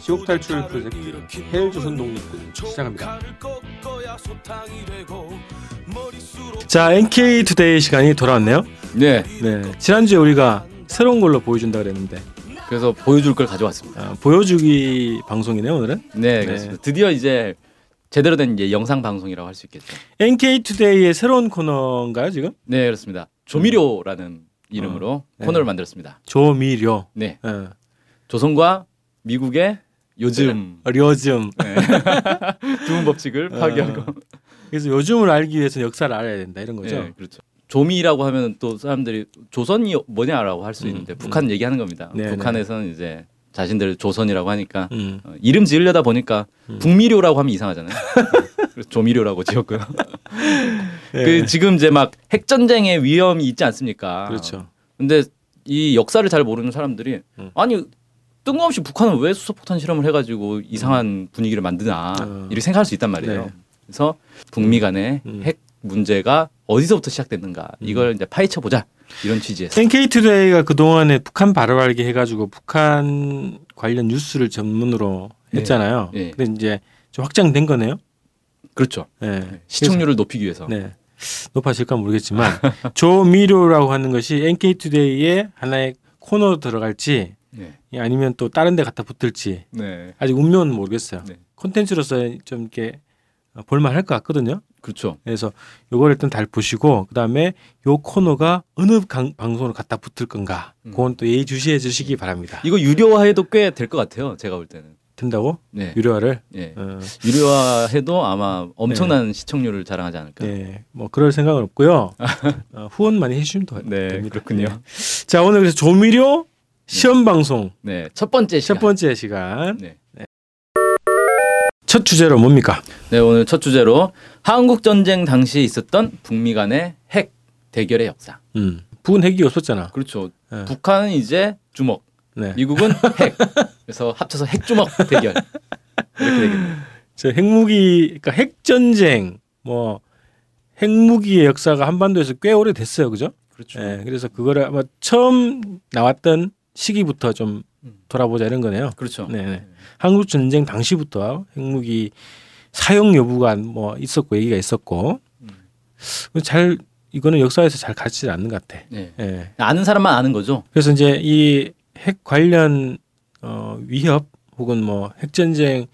지옥 탈출 프로젝트 헬조선 독립군 시작합니다. 자, NK Today 시간이 돌아왔네요. 네. 네, 지난주에 우리가 새로운 걸로 보여준다 그랬는데 그래서 보여줄 걸 가져왔습니다. 아, 보여주기 방송이네요 오늘은. 네, 그렇습니다. 드디어 이제 제대로 된 이제 영상 방송이라고 할 수 있겠죠. NK Today의 새로운 코너인가요 지금? 네, 그렇습니다. 조미료라는 이름으로 네. 코너를 만들었습니다. 조미료. 네, 어. 조선과 미국의 요즘 요즘. 네. 두문 법칙을 어. 파괴하고. 그래서 요즘을 알기 위해서 역사를 알아야 된다 이런 거죠. 네, 그렇죠. 조미라고 하면 또 사람들이 조선이 뭐냐라고 할수 있는데 음, 북한 얘기하는 겁니다. 네, 북한에서는 이제 자신들 조선이라고 하니까 음. 어, 이름 지으려다 보니까 음. 북미료라고 하면 이상하잖아요. 그래서 조미료라고 지었고요. 네. 그 지금 이제 막 핵전쟁의 위험이 있지 않습니까? 그렇죠. 근데 이 역사를 잘 모르는 사람들이 음. 아니 뜬금없이 북한은 왜 수소폭탄 실험을 해가지고 이상한 분위기를 만드나 음. 이렇게 생각할 수 있단 말이에요. 네. 그래서 북미 간의 음. 핵 문제가 어디서부터 시작됐는가 이걸 이제 파헤쳐 보자 이런 취지에서 NK 투데이가 그 동안에 북한 바로 알기 해가지고 북한 관련 뉴스를 전문으로 네. 했잖아요. 네. 근데 이제 좀 확장된 거네요. 그렇죠. 네. 시청률을 높이기 위해서. 그래서, 네. 높아질까 모르겠지만 조미료라고 하는 것이 NK 투데이의 하나의 코너 들어갈지 네. 아니면 또 다른 데 갖다 붙을지 네. 아직 운명은 모르겠어요. 네. 콘텐츠로서 좀 이렇게 볼만할 것 같거든요. 그렇죠. 그래서 요걸 일단 잘 보시고 그다음에 요 코너가 어느 강- 방송으로 갖다 붙을 건가 음. 그건 또 예의주시해 주시기 바랍니다. 이거 유료화해도 꽤 될 것 같아요. 제가 볼 때는. 된다고 네. 유료화를 예. 어, 유료화해도 아마 엄청난 시청률을 자랑하지 않을까. 네, 뭐 그럴 생각은 없고요. 어, 후원 많이 해주시면 더 네, 됩니다. 그렇군요. 네. 자 오늘 그래서 조미료 시험 방송 네, 첫 번째 시간. 첫 번째 시간 네. 첫 주제로 뭡니까? 네, 오늘 첫 주제로 한국 전쟁 당시에 있었던 북미 간의 핵 대결의 역사. 음, 북은 핵이 없었잖아. 그렇죠. 네. 북한은 이제 주먹, 네. 미국은 핵. 그래서 합쳐서 핵 주먹 대결. 이렇게 되겠네요. 저 핵무기, 그러니까 핵 전쟁, 뭐 핵무기의 역사가 한반도에서 꽤 오래 됐어요, 그죠? 그렇죠. 예, 그래서 그거를 아마 처음 나왔던 시기부터 좀 음. 돌아보자 이런 거네요. 그렇죠. 네, 네. 한국 전쟁 당시부터 핵무기 사용 여부가 뭐 있었고 얘기가 있었고 음. 잘 이거는 역사에서 잘 가르치지 않는 것 같아. 네. 예. 아는 사람만 아는 거죠. 그래서 이제 이 핵 관련 어, 위협 혹은 뭐 핵 전쟁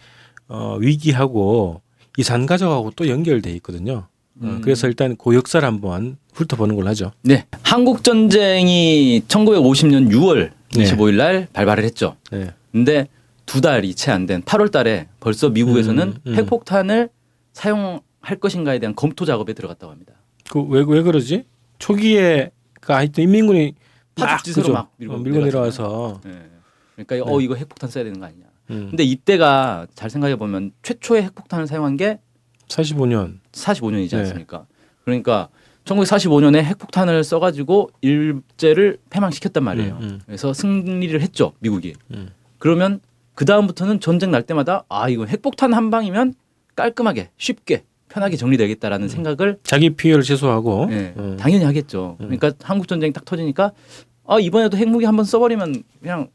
어, 위기하고 이산 가족하고 또 연결돼 있거든요. 어, 음. 그래서 일단 그 역사를 한번 훑어보는 걸로 하죠. 네. 한국 전쟁이 1950년 6월 네. 25일 날 발발을 했죠. 네. 근데 두 달이 채 안 된 8월 달에 벌써 미국에서는 음, 음. 핵폭탄을 사용할 것인가에 대한 검토 작업에 들어갔다고 합니다. 그왜 왜 그러지? 초기에 그 하여튼 인민군이 막 파죽지세로? 막 밀고 어, 밀고. 내려와서 네. 그러니까 어 이거 핵폭탄 써야 되는 거 아니냐. 음, 근데 이때가 잘 생각해 보면 최초의 핵폭탄을 사용한 게 45년 45년이지 네. 않습니까? 그러니까 1945년에 핵폭탄을 써가지고 일제를 패망시켰단 말이에요. 음, 음. 그래서 승리를 했죠 미국이. 음. 그러면 그 다음부터는 전쟁 날 때마다 아 이거 핵폭탄 한 방이면 깔끔하게 쉽게 편하게 정리되겠다라는 생각을 자기 피해를 최소화하고 예, 음. 당연히 하겠죠. 음. 그러니까 한국 전쟁이 딱 터지니까 아 이번에도 핵무기 한번 써버리면 그냥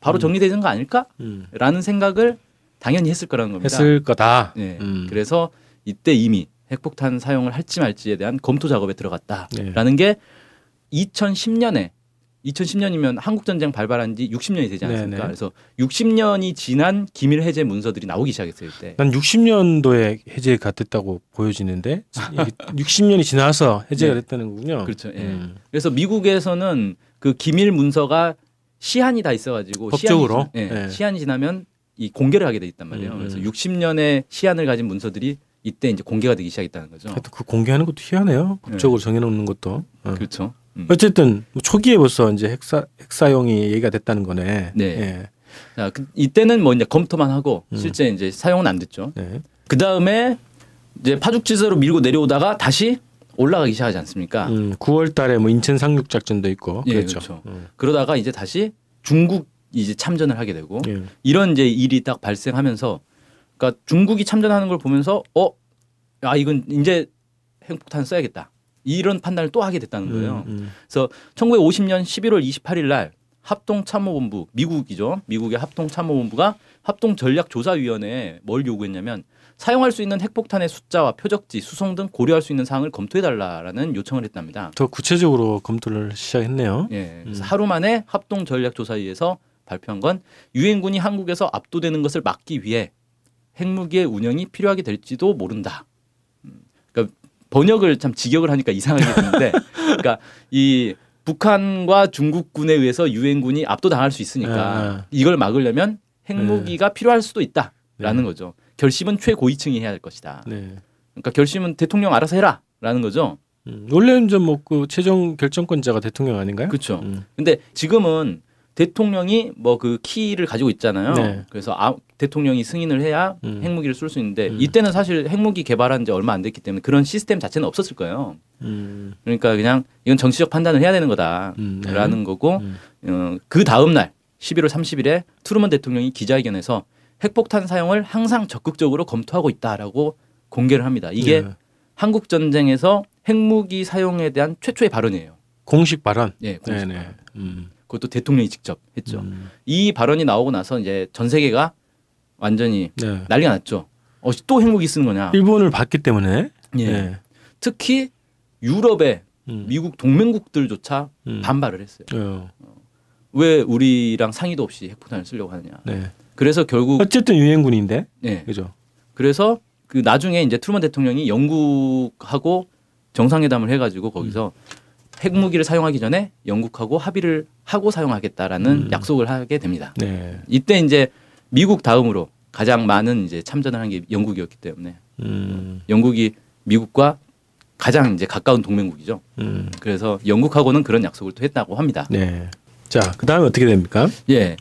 바로 음. 정리되는 거 아닐까? 음. 라는 생각을 당연히 했을 거라는 겁니다. 했을 거다. 네. 음. 그래서 이때 이미 핵폭탄 사용을 할지 말지에 대한 검토 작업에 들어갔다라는 네. 게 2010년에 2010년이면 한국 전쟁 발발한 지 60년이 되지 않습니까? 네네. 그래서 60년이 지난 기밀 해제 문서들이 나오기 시작했어요 이때. 난 60년도에 해제가 됐다고 보여지는데 이게 60년이 지나서 해제가 네. 됐다는 거군요. 그렇죠. 예. 음. 그래서 미국에서는 그 기밀 문서가 시한이 다 있어가지고 법적으로? 시한이, 지- 예, 네. 시한이 지나면 이 공개를 하게 돼 있단 말이에요. 음, 음. 그래서 60년의 시한을 가진 문서들이 이때 이제 공개가 되기 시작했다는 거죠. 하여튼 그 공개하는 것도 희한해요. 법적으로 정해놓는 것도. 어. 그렇죠. 음. 어쨌든 뭐 초기에 벌써 이제 핵사 핵사용이 얘기가 됐다는 거네. 네. 예. 자, 그, 이때는 뭐 이제 검토만 하고 음. 실제 이제 사용은 안 됐죠. 네. 그 다음에 이제 파죽지세로 밀고 내려오다가 다시 올라가기 시작하지 않습니까? 음, 9월달에 뭐 인천 상륙 작전도 있고 예, 그렇죠. 그렇죠. 음. 그러다가 이제 다시 중국 이제 참전을 하게 되고 예. 이런 이제 일이 딱 발생하면서 그러니까 중국이 참전하는 걸 보면서 어, 아 이건 이제 핵폭탄 써야겠다. 이런 판단을 또 하게 됐다는 거예요. 음, 음. 그래서 1950년 11월 28일 날 합동참모본부 미국이죠. 미국의 합동참모본부가 합동전략조사위원회에 뭘 요구했냐면 사용할 수 있는 핵폭탄의 숫자와 표적지, 수송 등 고려할 수 있는 사항을 검토해달라라는 요청을 했답니다. 더 구체적으로 검토를 시작했네요. 예, 그래서 음. 하루 만에 합동전략조사위에서 발표한 건 유엔군이 한국에서 압도되는 것을 막기 위해 핵무기의 운영이 필요하게 될지도 모른다. 음, 그러니까 번역을 참 직역을 하니까 이상하게 되는데, 그러니까 이 북한과 중국군에 의해서 유엔군이 압도당할 수 있으니까 아. 이걸 막으려면 핵무기가 필요할 수도 있다라는 네. 거죠. 결심은 최고위층이 해야 할 것이다. 네. 그러니까 결심은 대통령 알아서 해라라는 거죠. 음, 원래는 좀뭐그 최종 결정권자가 대통령 아닌가요? 그렇죠. 음. 근데 지금은 대통령이 뭐 그 키를 가지고 있잖아요. 네. 그래서 아, 대통령이 승인을 해야 음. 핵무기를 쏠 수 있는데 음. 이때는 사실 핵무기 개발한 지 얼마 안 됐기 때문에 그런 시스템 자체는 없었을 거예요. 음, 그러니까 그냥 이건 정치적 판단을 해야 되는 거다라는 음, 네. 거고 음. 어, 그 다음 날 11월 30일에 트루먼 대통령이 기자회견에서 핵폭탄 사용을 항상 적극적으로 검토하고 있다라고 공개를 합니다. 이게 네. 한국 전쟁에서 핵무기 사용에 대한 최초의 발언이에요. 공식 발언. 예, 공식 네네. 발언. 음. 그것도 대통령이 직접 했죠. 음. 이 발언이 나오고 나서 이제 전 세계가 완전히 네. 난리가 났죠. 어, 또 핵무기 쓰는 거냐? 일본을 봤기 때문에. 예. 네. 특히 유럽의 음. 미국 동맹국들조차 음. 반발을 했어요. 어, 왜 우리랑 상의도 없이 핵폭탄을 쓰려고 하느냐? 네. 그래서 결국 어쨌든 유엔군인데. 예. 그죠. 그래서 그 나중에 이제 트루먼 대통령이 영국하고 정상회담을 해가지고 거기서 핵무기를 사용하기 전에 영국하고 합의를 하고 사용하겠다라는 음. 약속을 하게 됩니다. 네. 이때 이제 미국 다음으로 가장 많은 이제 참전을 한 게 영국이었기 때문에 음. 영국이 미국과 가장 이제 가까운 동맹국이죠. 음. 그래서 영국하고는 그런 약속을 또 했다고 합니다. 네. 자, 그 다음에 어떻게 됩니까? 예.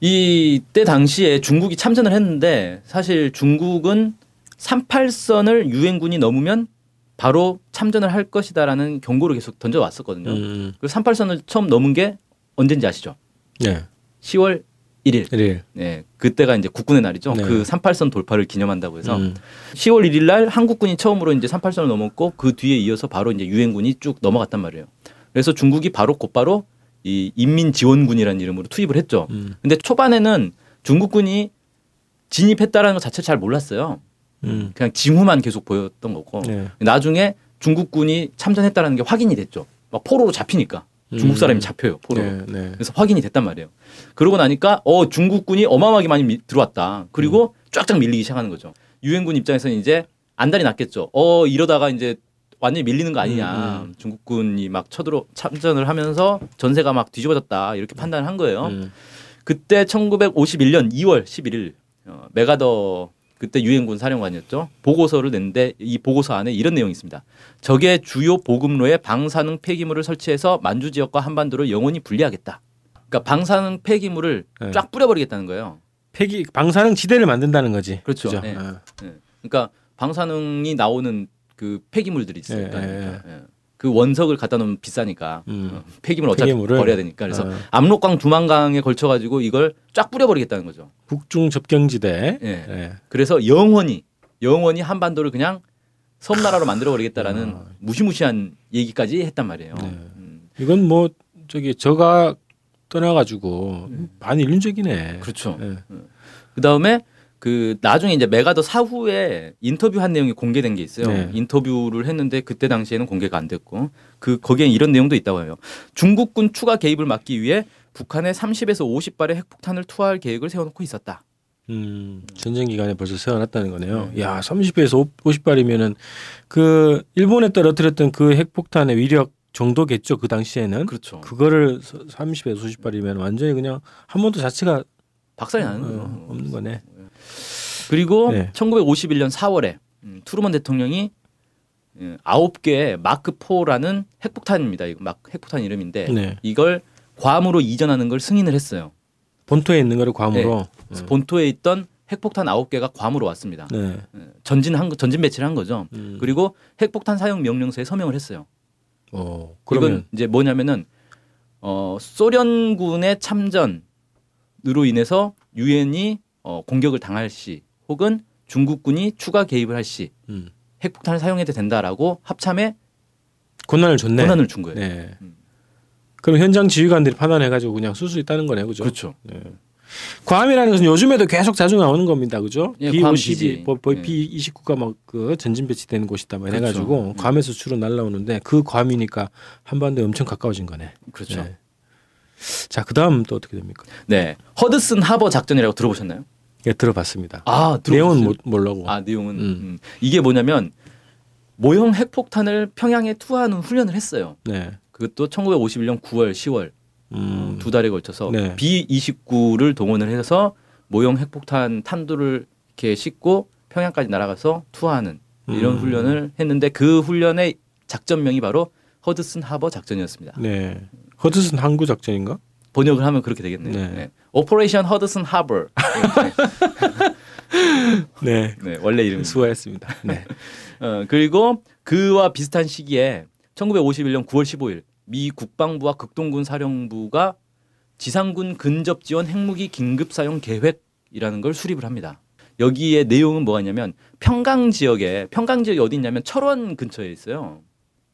이때 당시에 중국이 참전을 했는데 사실 중국은 38선을 유엔군이 넘으면 바로 참전을 할 것이다라는 경고를 계속 던져왔었거든요. 음. 그 38선을 처음 넘은 게 언젠지 아시죠? 네. 10월 1일. 1일. 네, 그때가 이제 국군의 날이죠. 네. 그 38선 돌파를 기념한다고 해서 음. 10월 1일 날 한국군이 처음으로 이제 38선을 넘었고 그 뒤에 이어서 바로 이제 유엔군이 쭉 넘어갔단 말이에요. 그래서 중국이 바로 곧바로 이 인민지원군이라는 이름으로 투입을 했죠. 음. 근데 초반에는 중국군이 진입했다라는 것 자체를 잘 몰랐어요. 음. 그냥 징후만 계속 보였던 거고 네. 나중에 중국군이 참전했다라는 게 확인이 됐죠. 막 포로로 잡히니까 중국 사람이 음. 잡혀요 포로로. 네, 네. 그래서 확인이 됐단 말이에요. 그러고 나니까 어 중국군이 어마어마하게 많이 미- 들어왔다. 그리고 쫙쫙 밀리기 시작하는 거죠. 유엔군 입장에서는 이제 안달이 났겠죠. 어 이러다가 이제 완전히 밀리는 거 아니냐. 음, 중국군이 막 쳐들어 참전을 하면서 전세가 막 뒤집어졌다 이렇게 판단을 한 거예요. 음. 그때 1951년 2월 11일 어, 메가더 그때 유엔군 사령관이었죠. 보고서를 냈는데 이 보고서 안에 이런 내용이 있습니다. 적의 주요 보급로에 방사능 폐기물을 설치해서 만주 지역과 한반도를 영원히 분리하겠다. 그러니까 방사능 폐기물을 네. 쫙 뿌려버리겠다는 거예요. 폐기 방사능 지대를 만든다는 거지. 그렇죠. 그죠? 네. 어. 예. 그러니까 방사능이 나오는 그 폐기물들이 있으니까 예, 예, 그 원석을 갖다 놓으면 비싸니까 음. 어, 폐기물 어차피 폐기물을? 버려야 되니까 그래서 어. 압록강 두만강에 걸쳐 가지고 이걸 쫙 뿌려버리겠다는 거죠. 북중 접경지대. 예. 예. 그래서 영원히 영원히 한반도를 그냥 섬나라로 만들어 버리겠다라는 아. 무시무시한 얘기까지 했단 말이에요. 네. 음, 이건 뭐 저기 저가 떠나가지고 반인륜적이네. 그렇죠. 예. 그 다음에 그 나중에 이제 메가더 사후에 인터뷰한 내용이 공개된 게 있어요. 네. 인터뷰를 했는데 그때 당시에는 공개가 안 됐고 그 거기에 이런 내용도 있다고 해요. 중국군 추가 개입을 막기 위해 북한에 30에서 50발의 핵폭탄을 투하할 계획을 세워놓고 있었다. 음, 전쟁 기간에 벌써 세워놨다는 거네요. 네. 야, 30에서 50발이면은 그 일본에 떨어뜨렸던 그 핵폭탄의 위력 정도겠죠. 그 당시에는. 그렇죠. 그거를 30에서 50발이면 완전히 그냥 한 번도 자체가 박살이 나는 거죠. 어, 없는 거네. 그리고 네. 1951년 4월에 음, 트루먼 대통령이 예, 아홉 개의 마크 4라는 핵폭탄입니다. 이거 막 핵폭탄 이름인데 네. 이걸 괌으로 이전하는 걸 승인을 했어요. 본토에 있는 거를 괌으로. 그래서 본토에 있던 핵폭탄 아홉 개가 괌으로 왔습니다. 네. 예, 전진한 거- 전진 배치를 한 거죠. 음. 그리고 핵폭탄 사용 명령서에 서명을 했어요. 어, 그러면 이제 뭐냐면은 어, 소련군의 참전으로 인해서 유엔이 어, 공격을 당할 시 혹은 중국군이 추가 개입을 할 시 음. 핵폭탄을 사용해도 된다라고 합참에 권한을 줬네. 권한을 준 거예요. 네. 그럼 현장 지휘관들이 판단해가지고 그냥 쓸 수 있다는 거네, 그죠? 그렇죠. 네. 괌이라는 것은 요즘에도 계속 자주 나오는 겁니다, 그죠? 예, B 괌 52, 기지. 뭐, 뭐 예. B 29가 막 그 전진 배치되는 곳이다, 뭐 그렇죠. 해가지고 음. 괌에서 주로 날라오는데 그 괌이니까 한반도에 엄청 가까워진 거네. 그렇죠. 네. 자, 그 다음 또 어떻게 됩니까? 네. 허드슨 하버 작전이라고 들어보셨나요? 예, 들어봤습니다. 아, 내용은 들어보셨어요? 몰라고. 아, 내용은 음. 음. 이게 뭐냐면 모형 핵폭탄을 평양에 투하하는 훈련을 했어요. 네. 그것도 1951년 9월, 10월 음. 두 달에 걸쳐서 네. B29를 동원을 해서 모형 핵폭탄 탄두를 이렇게 싣고 평양까지 날아가서 투하하는 이런 음. 훈련을 했는데 그 훈련의 작전명이 바로 Hudson Harbor 작전이었습니다. 네. 허드슨 항구 작전인가? 번역을 하면 그렇게 되겠네요. 네. 네. Operation Hudson Harbor. 네. 네, 원래 이름이. 수고했습니다. 네. 어, 그리고 그와 비슷한 시기에 1951년 9월 15일 미 국방부와 극동군 사령부가 지상군 근접 지원 핵무기 긴급 사용 계획이라는 걸 수립을 합니다. 여기에 내용은 뭐가 있냐면 평강 지역에 평강 지역이 어디 있냐면 철원 근처에 있어요.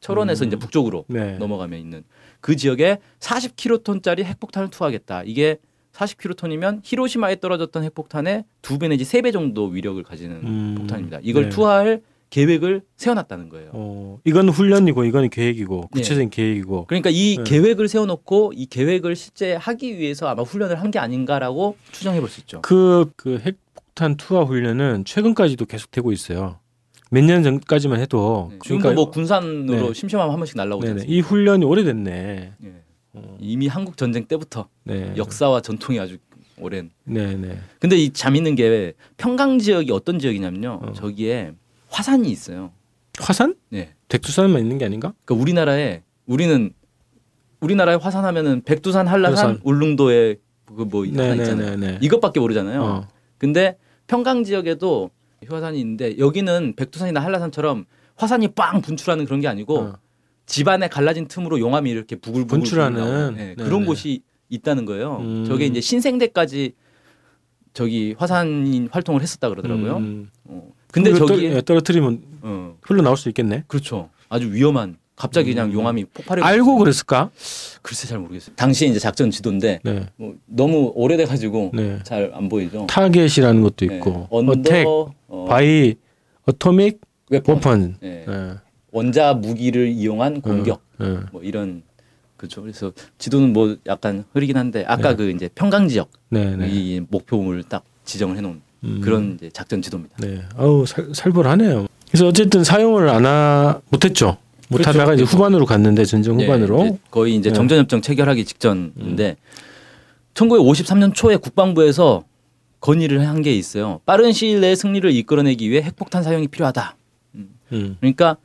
철원에서 음. 이제 북쪽으로 네. 넘어가면 있는 그 지역에 40킬로톤짜리 핵폭탄을 투하하겠다. 이게 40킬로톤이면 히로시마에 떨어졌던 핵폭탄의 두 배 내지 세 배 정도 위력을 가지는 음. 폭탄입니다. 이걸 네. 투하할 계획을 세워놨다는 거예요. 어, 이건 훈련이고 이건 계획이고 네. 구체적인 계획이고. 그러니까 이 네. 계획을 세워놓고 이 계획을 실제 하기 위해서 아마 훈련을 한 게 아닌가라고 추정해 볼 수 있죠. 그, 그 핵폭탄 투하 훈련은 최근까지도 계속되고 있어요. 몇 년 전까지만 해도. 네, 지금도 뭐 군산으로 네. 심심하면 한 번씩. 않습니까? 이 훈련이 오래됐네. 이미 한국 전쟁 때부터 네. 역사와 전통이 아주 오랜. 네네. 근데 이 재밌는 게 평강 지역이 어떤 지역이냐면요. 어. 저기에 화산이 있어요. 화산? 네. 백두산만 있는 게 아닌가? 그러니까 우리나라에 우리는 우리나라에 화산하면은 백두산, 한라산. 울릉도에 그뭐 하나 있잖아요. 네네네네. 이것밖에 모르잖아요. 어. 근데 평강 지역에도 화산이 있는데 여기는 백두산이나 한라산처럼 화산이 빵 분출하는 그런 게 아니고 어. 지반에 갈라진 틈으로 용암이 이렇게 부글부글 분출하는. 나오는, 네, 그런 네네. 곳이 있다는 거예요. 음. 저게 이제 신생대까지 저기 화산인 활동을 했었다 그러더라고요. 음. 어. 근데 저기 떨, 예, 떨어뜨리면 어, 흘러 나올 수 있겠네. 그렇죠. 아주 위험한 갑자기 그냥 음. 용암이 폭발해. 알고 그랬을까? 글쎄 잘 모르겠어요. 당시 이제 작전 지도인데 네. 뭐 너무 오래돼 가지고 네. 잘안 보이죠. target이라는 것도 네. 있고, under attack, 어, by, 어토믹, 웨폰, 워펀. 네. 네. 원자 무기를 이용한 공격 네. 뭐 이런 그렇죠. 그래서 지도는 뭐 약간 흐리긴 한데 아까 네. 그 이제 평강 지역 네. 네. 이 목표물을 딱 지정을 해놓은 음. 그런 이제 작전 지도입니다. 네. 아우 살, 살벌하네요. 그래서 어쨌든 사용을 안 하, 못했죠. 못하다가 그렇죠. 이제 후반으로 갔는데 전쟁 예, 후반으로. 이제 거의 이제 네. 음. 정전협정 체결하기 직전인데 1953년 초에 국방부에서 건의를 한 게 있어요. 빠른 시일 내에 승리를 이끌어내기 위해 핵폭탄 사용이 필요하다. 음. 그러니까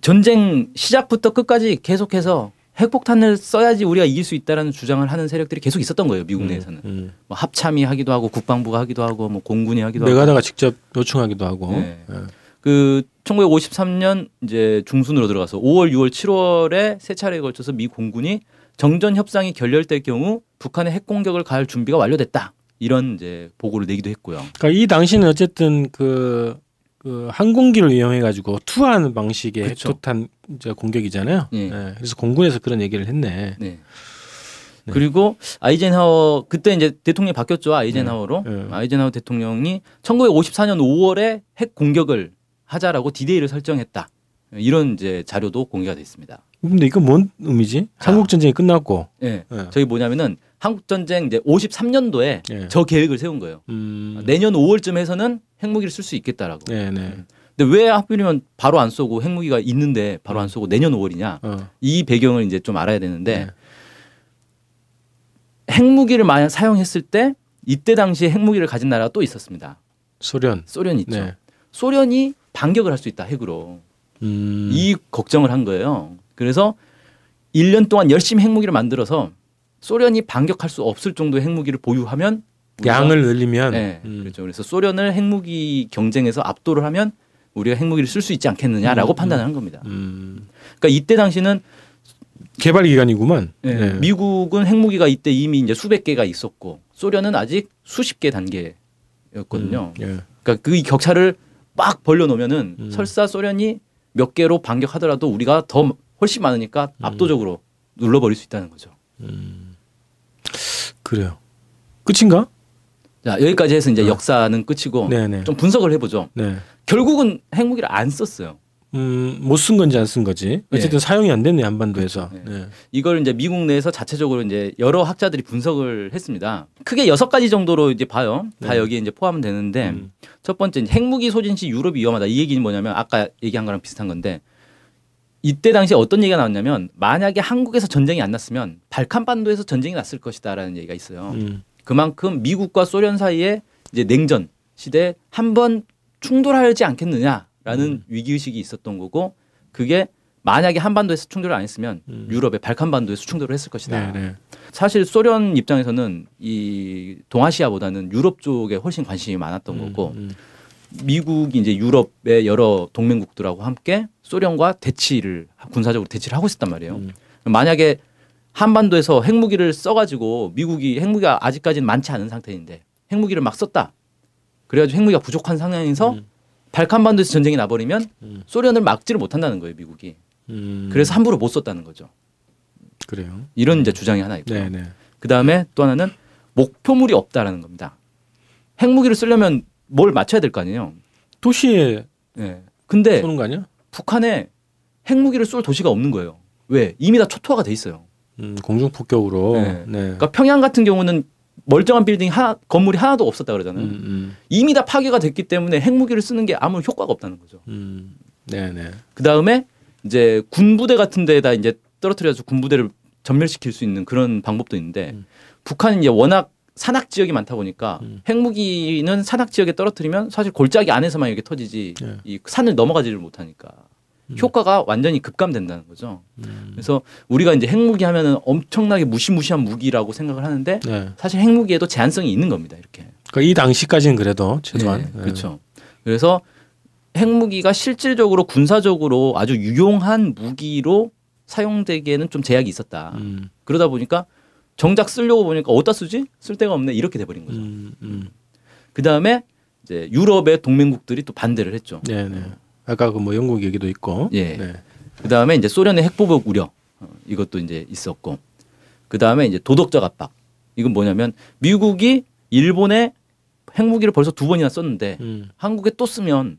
전쟁 시작부터 끝까지 계속해서 핵폭탄을 써야지 우리가 이길 수 있다라는 주장을 하는 세력들이 계속 있었던 거예요. 미국 내에서는 음. 뭐 합참이 하기도 하고 국방부가 하기도 하고 뭐 공군이 하기도 하고. 메가다가 직접 요청하기도 하고. 네. 예. 그 1953년 이제 중순으로 들어가서 5월, 6월, 7월에 세 차례에 걸쳐서 미 공군이 정전 협상이 결렬될 경우 북한의 핵 공격을 가할 준비가 완료됐다. 이런 이제 보고를 내기도 했고요. 그러니까 이 당시는 어쨌든 그, 그 항공기를 이용해 가지고 투하하는 방식의 그쵸. 핵폭탄 이제 공격이잖아요. 예. 예. 그래서 공군에서 그런 얘기를 했네. 네. 그리고 아이젠하워 그때 이제 대통령이 바뀌었죠 아이젠하워로 네. 네. 아이젠하워 대통령이 1954년 5월에 핵 공격을 하자라고 디데이를 설정했다 이런 이제 자료도 공개가 돼 있습니다. 근데 이거 뭔 의미지? 자. 한국 전쟁이 끝났고. 예, 예. 저기 뭐냐면은 한국 전쟁 이제 53년도에 예. 저 계획을 세운 거예요. 음. 내년 5월쯤에서는 핵무기를 쓸 수 있겠다라고. 네, 네. 근데 왜 하필이면 바로 안 쏘고 핵무기가 있는데 바로 안 쏘고 내년 5월이냐? 어. 이 배경을 이제 좀 알아야 되는데 네. 핵무기를 만약 사용했을 때 이때 당시에 핵무기를 가진 나라가 또 있었습니다. 소련. 소련이 있죠. 네. 소련이 반격을 할 수 있다 핵으로 음. 이 걱정을 한 거예요. 그래서 1년 동안 열심히 핵무기를 만들어서 소련이 반격할 수 없을 정도의 핵무기를 보유하면 양을 늘리면 네, 음. 그렇죠. 그래서 소련을 핵무기 경쟁에서 압도를 하면 우리가 핵무기를 쓸 수 있지 않겠느냐라고 음, 판단을 한 겁니다. 음. 그러니까 이때 당시는 개발 기간이구만. 예, 네. 미국은 핵무기가 이때 이미 이제 수백 개가 있었고 소련은 아직 수십 개 단계였거든요. 음, 예. 그러니까 그 격차를 막 벌려 놓으면은 음. 설사 소련이 몇 개로 반격하더라도 우리가 더 훨씬 많으니까 음. 압도적으로 눌러버릴 수 있다는 거죠. 그래요. 끝인가? 자 여기까지 해서 이제 네. 역사는 끝이고 네네. 좀 분석을 해보죠. 네. 결국은 핵무기를 안 썼어요. 음, 못 쓴 건지 안 쓴 거지. 어쨌든 사용이 안 됐네 한반도에서. 그렇죠. 네. 이걸 이제 미국 내에서 자체적으로 이제 여러 학자들이 분석을 했습니다. 크게 여섯 가지 정도로 이제 봐요. 다 네. 여기에 이제 포함되는데 음. 첫 번째 핵무기 소진 시 유럽이 위험하다. 이 얘기는 뭐냐면 아까 얘기한 거랑 비슷한 건데 이때 당시에 어떤 얘기가 나왔냐면 만약에 한국에서 전쟁이 안 났으면 발칸반도에서 전쟁이 났을 것이다라는 얘기가 있어요. 음. 그만큼 미국과 소련 사이에 이제 냉전 시대 한 번 충돌하지 않겠느냐라는 음. 위기 의식이 있었던 거고 그게 만약에 한반도에서 충돌을 안 했으면 음. 유럽의 발칸반도에서 충돌을 했을 것이다. 네, 네. 사실 소련 입장에서는 이 동아시아보다는 유럽 쪽에 훨씬 관심이 많았던 거고 음, 미국이 이제 유럽의 여러 동맹국들하고 함께 소련과 대치를 군사적으로 대치를 하고 있었단 말이에요. 음. 만약에 한반도에서 핵무기를 써가지고 미국이 핵무기가 아직까지는 많지 않은 상태인데 핵무기를 막 썼다. 그래가지고 핵무기가 부족한 상황에서 음. 발칸반도에서 전쟁이 나버리면 음. 소련을 막지를 못한다는 거예요, 미국이. 음. 그래서 함부로 못 썼다는 거죠. 그래요. 이런 이제 주장이 하나 있고요. 네, 네. 그 다음에 또 하나는 목표물이 없다라는 겁니다. 핵무기를 쓰려면 뭘 맞춰야 될 거 아니에요. 도시에 예. 근데? 북한에 핵무기를 쏠 도시가 없는 거예요. 왜? 이미 다 초토화가 돼 있어요. 음, 공중 폭격으로. 네. 네. 그러니까 평양 같은 경우는 멀쩡한 빌딩 하나, 건물이 하나도 없었다 그러잖아요. 음, 음, 이미 다 파괴가 됐기 때문에 핵무기를 쓰는 게 아무 효과가 없다는 거죠. 음. 네, 네. 그 다음에 이제 군부대 같은 데에다 이제 떨어뜨려서 군부대를 전멸시킬 수 있는 그런 방법도 있는데 음. 북한은 이제 워낙 산악 지역이 많다 보니까 음. 핵무기는 산악 지역에 떨어뜨리면 사실 골짜기 안에서만 이렇게 터지지 네. 이 산을 넘어가지를 못하니까 음. 효과가 완전히 급감된다는 거죠. 음. 그래서 우리가 이제 핵무기 하면은 엄청나게 무시무시한 무기라고 생각을 하는데 네. 사실 핵무기에도 제한성이 있는 겁니다. 이렇게. 그러니까 이 당시까지는 그래도 최소한. 네, 그렇죠. 그래서 핵무기가 실질적으로 군사적으로 아주 유용한 무기로 사용되기에는 좀 제약이 있었다. 음, 그러다 보니까 정작 쓰려고 보니까 어디다 쓰지? 쓸 데가 없네. 이렇게 돼버린 거죠. 음, 음. 그 다음에 이제 유럽의 동맹국들이 또 반대를 했죠. 네, 네. 아까 그 뭐 영국 얘기도 있고. 예. 네. 그 다음에 이제 소련의 핵보복 우려 어, 이것도 이제 있었고 그 다음에 이제 도덕적 압박 이건 뭐냐면 미국이 일본에 핵무기를 벌써 두 번이나 썼는데 음, 한국에 또 쓰면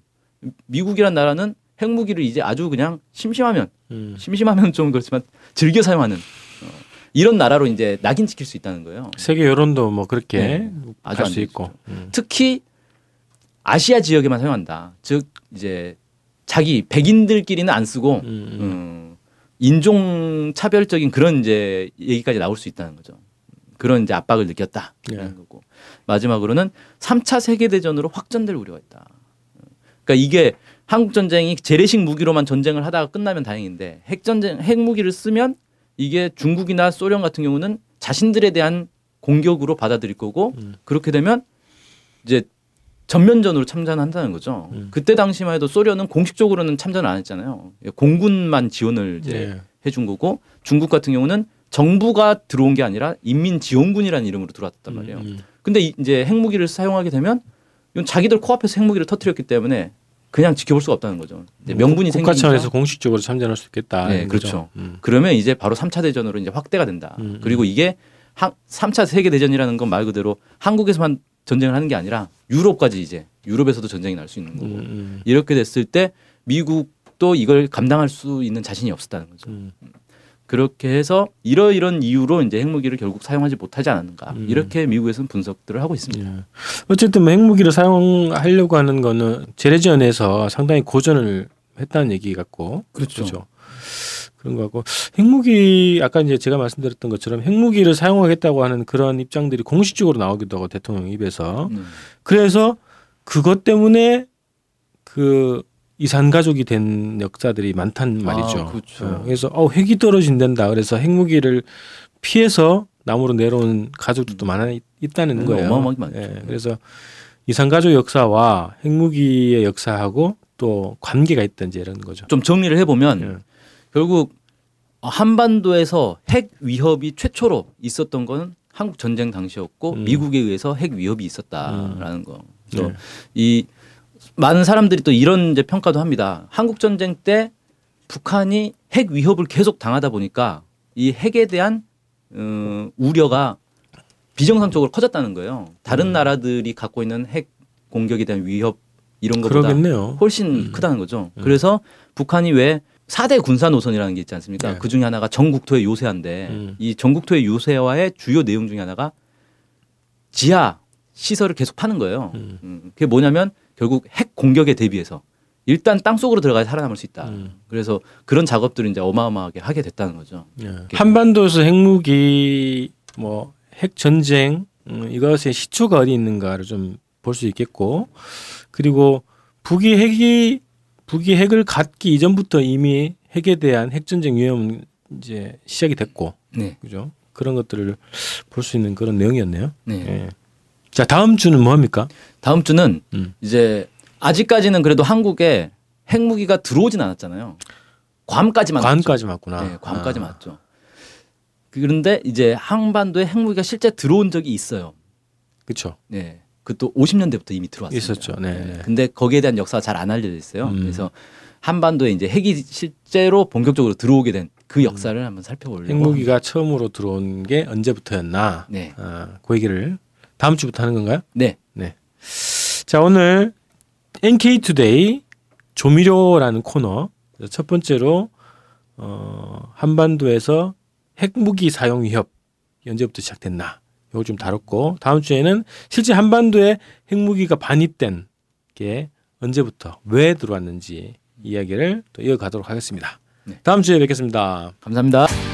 미국이란 나라는 핵무기를 이제 아주 그냥 심심하면 음. 심심하면 좀 그렇지만 즐겨 사용하는 어, 이런 나라로 이제 낙인 찍힐 수 있다는 거예요. 세계 여론도 뭐 그렇게 네. 아주 갈안수 좋죠. 있고. 음. 특히 아시아 지역에만 사용한다. 즉 이제 자기 백인들끼리는 안 쓰고 음, 음. 음, 인종 차별적인 그런 이제 얘기까지 나올 수 있다는 거죠. 그런 이제 압박을 느꼈다. 네. 라는 거고. 마지막으로는 3차 세계 대전으로 확전될 우려가 있다. 그러니까 이게 한국 전쟁이 재래식 무기로만 전쟁을 하다가 끝나면 다행인데 핵 전쟁 핵 무기를 쓰면 이게 중국이나 소련 같은 경우는 자신들에 대한 공격으로 받아들일 거고 음. 그렇게 되면 이제 전면전으로 참전한다는 거죠. 음. 그때 당시만 해도 소련은 공식적으로는 참전을 안 했잖아요. 공군만 지원을 이제 네. 해준 거고 중국 같은 경우는 정부가 들어온 게 아니라 인민지원군이라는 이름으로 들어왔단 말이에요. 음, 음. 근데 이- 이제 핵무기를 사용하게 되면 이건 자기들 코앞에서 핵무기를 터뜨렸기 때문에 그냥 지켜볼 수가 없다는 거죠. 이제 명분이 국가 생기니까 차원에서 공식적으로 참전할 수 있겠다. 네. 그렇죠. 음. 그러면 이제 바로 3차 대전으로 이제 확대가 된다. 음, 음. 그리고 이게 한, 3차 세계 대전이라는 건 말 그대로 한국에서만 전쟁을 하는 게 아니라 유럽까지 이제 유럽에서도 전쟁이 날 수 있는 거고 음, 음, 이렇게 됐을 때 미국도 이걸 감당할 수 있는 자신이 없었다는 거죠. 음. 그렇게 해서 이러이런 이유로 이제 핵무기를 결국 사용하지 못하지 않았는가 음. 이렇게 미국에서는 분석들을 하고 있습니다. 예. 어쨌든 뭐 핵무기를 사용하려고 하는 거는 재래전에서 상당히 고전을 했다는 얘기 같고 그렇죠. 그 런 거 같고 핵무기 아까 이제 제가 말씀드렸던 것처럼 핵무기를 사용하겠다고 하는 그런 입장들이 공식적으로 나오기도 하고 대통령 입에서 음. 그래서 그것 때문에 그 이산 가족이 된 역사들이 많단 말이죠. 아, 그렇죠. 어, 그래서 어 핵이 떨어진단다. 그래서 핵무기를 피해서 남으로 내려온 가족들도 많아 있- 있다는 음, 거예요. 어마어마하게 많죠. 예, 그래서 이산 가족 역사와 핵무기의 역사하고 또 관계가 있던지 이런 거죠. 좀 정리를 해보면 예. 결국 한반도에서 핵 위협이 최초로 있었던 건 한국 전쟁 당시였고 음. 미국에 의해서 핵 위협이 있었다라는 거. 또 네. 이 많은 사람들이 또 이런 이제 평가도 합니다. 한국 전쟁 때 북한이 핵 위협을 계속 당하다 보니까 이 핵에 대한 어, 우려가 비정상적으로 커졌다는 거예요. 다른 음. 나라들이 갖고 있는 핵 공격에 대한 위협 이런 것보다 그러겠네요. 훨씬 음. 크다는 거죠. 음. 그래서 북한이 왜 4대 군사 노선이라는 게 있지 않습니까? 네. 그 중에 하나가 전국토의 요새화인데 음. 이 전국토의 요새화의 주요 내용 중에 하나가 지하 시설을 계속 파는 거예요. 음. 음, 그게 뭐냐면 결국 핵 공격에 대비해서 일단 땅 속으로 들어가야 살아남을 수 있다. 음. 그래서 그런 작업들을 이제 어마어마하게 하게 됐다는 거죠. 예. 한반도에서 핵무기 뭐 핵 전쟁 음, 이것의 시초가 어디 있는가를 좀 볼 수 있겠고 그리고 북이 핵이 북이 핵을 갖기 이전부터 이미 핵에 대한 핵 전쟁 위험은 이제 시작이 됐고 네, 그죠 그런 것들을 볼 수 있는 그런 내용이었네요. 네. 예. 자 다음 주는 뭐 합니까? 다음 주는 음. 이제 아직까지는 그래도 한국에 핵무기가 들어오진 않았잖아요. 괌까지만 관까지 맞구나. 왔죠. 네, 괌까지 아. 맞죠. 그런데 이제 한반도에 핵무기가 실제 들어온 적이 있어요. 그렇죠. 네. 그것도 50년대부터 이미 들어왔어요. 있었죠. 네, 네. 근데 거기에 대한 역사가 잘 안 알려져 있어요. 음. 그래서 한반도에 이제 핵이 실제로 본격적으로 들어오게 된 그 역사를 한번 살펴보려고. 음. 핵무기가 처음으로 들어온 게 언제부터였나? 네. 아, 그 얘기를 다음 주부터 하는 건가요? 네. 자 오늘 NK 투데이 조미료라는 코너 첫 번째로 어, 한반도에서 핵무기 사용 위협 언제부터 시작됐나 이걸 좀 다뤘고 다음 주에는 실제 한반도에 핵무기가 반입된 게 언제부터 왜 들어왔는지 이야기를 또 이어가도록 하겠습니다. 네. 다음 주에 뵙겠습니다. 감사합니다.